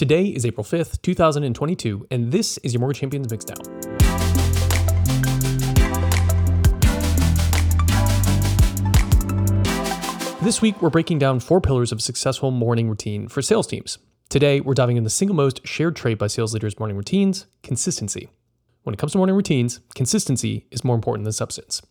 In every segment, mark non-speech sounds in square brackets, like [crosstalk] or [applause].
Today is April 5th, 2022, and this is your Mortgage Champions Mixdown. This week, we're breaking down four pillars of a successful morning routine for sales teams. Today, we're diving into the single most shared trait by sales leaders' morning routines consistency. When it comes to morning routines, consistency is more important than substance.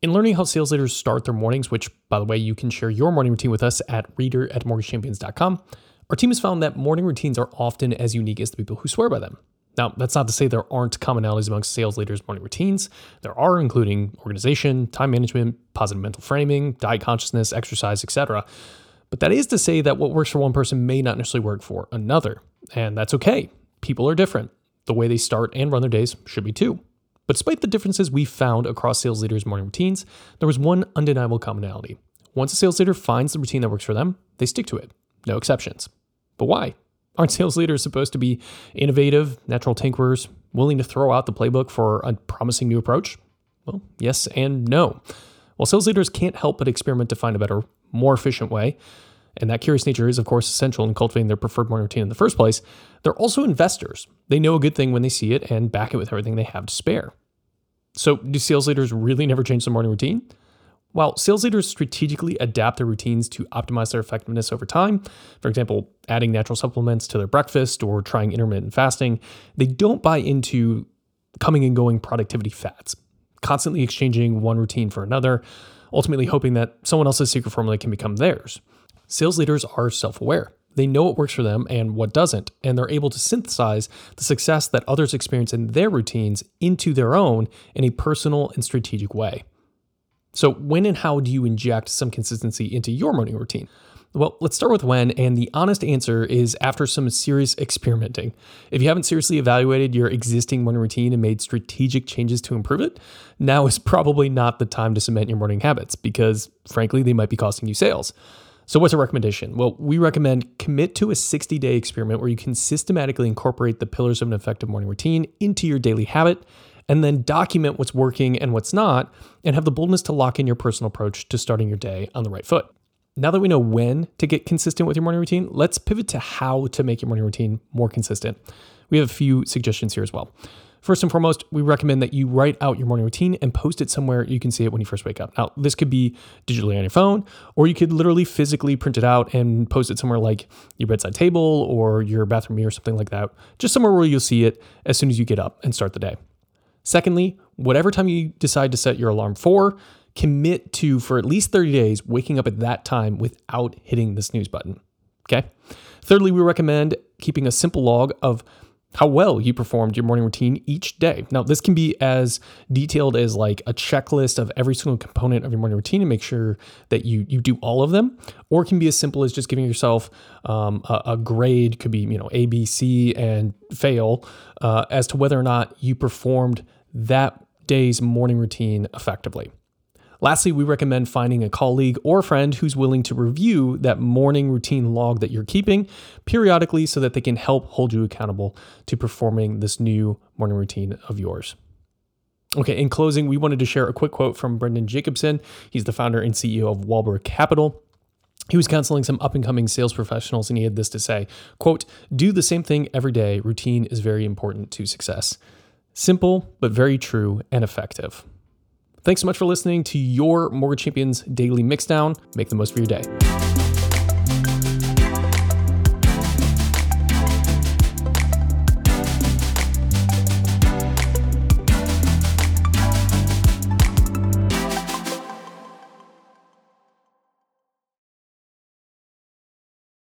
In learning how sales leaders start their mornings, which, by the way, you can share your morning routine with us at reader at mortgagechampions.com, our team has found that morning routines are often as unique as the people who swear by them. Now, that's not to say there aren't commonalities amongst sales leaders' morning routines. There are, including organization, time management, positive mental framing, diet consciousness, exercise, etc. But that is to say that what works for one person may not necessarily work for another. And that's okay. People are different. The way they start and run their days should be too. But despite the differences we found across sales leaders' morning routines, there was one undeniable commonality. Once a sales leader finds the routine that works for them, they stick to it. No exceptions. But why? Aren't sales leaders supposed to be innovative, natural tinkerers, willing to throw out the playbook for a promising new approach? Well, yes and no. While sales leaders can't help but experiment to find a better, more efficient way, and that curious nature is, of course, essential in cultivating their preferred morning routine in the first place, they're also investors. They know a good thing when they see it and back it with everything they have to spare. So, do sales leaders really never change their morning routine? While sales leaders strategically adapt their routines to optimize their effectiveness over time, for example, adding natural supplements to their breakfast or trying intermittent fasting, they don't buy into coming and going productivity fads, constantly exchanging one routine for another, ultimately hoping that someone else's secret formula can become theirs. Sales leaders are self aware. They know what works for them and what doesn't, and they're able to synthesize the success that others experience in their routines into their own in a personal and strategic way. So, when and how do you inject some consistency into your morning routine? Well, let's start with when, and the honest answer is after some serious experimenting. If you haven't seriously evaluated your existing morning routine and made strategic changes to improve it, now is [laughs] probably not the time to cement your morning habits because, frankly, they might be costing you sales. So, what's a recommendation? Well, we recommend commit to a 60 day experiment where you can systematically incorporate the pillars of an effective morning routine into your daily habit and then document what's working and what's not, and have the boldness to lock in your personal approach to starting your day on the right foot. Now that we know when to get consistent with your morning routine, let's pivot to how to make your morning routine more consistent. We have a few suggestions here as well. First and foremost, we recommend that you write out your morning routine and post it somewhere you can see it when you first wake up. Now, this could be digitally on your phone, or you could literally physically print it out and post it somewhere like your bedside table or your bathroom mirror, something like that. Just somewhere where you'll see it as soon as you get up and start the day. Secondly, whatever time you decide to set your alarm for, commit to for at least 30 days waking up at that time without hitting the snooze button. Okay. Thirdly, we recommend keeping a simple log of how well you performed your morning routine each day. Now, this can be as detailed as like a checklist of every single component of your morning routine and make sure that you you do all of them, or it can be as simple as just giving yourself um, a, a, grade, could be you know A, B, C, and fail uh, as to whether or not you performed that day's morning routine effectively. Lastly, we recommend finding a colleague or friend who's willing to review that morning routine log that you're keeping periodically so that they can help hold you accountable to performing this new morning routine of yours. Okay, in closing, we wanted to share a quick quote from Brendan Jacobson. He's the founder and CEO of Walbur Capital. He was counseling some up and coming sales professionals and he had this to say, quote, do the same thing every day. Routine is very important to success. Simple, but very true and effective. Thanks so much for listening to your Mortgage Champions Daily Mixdown. Make the most of your day.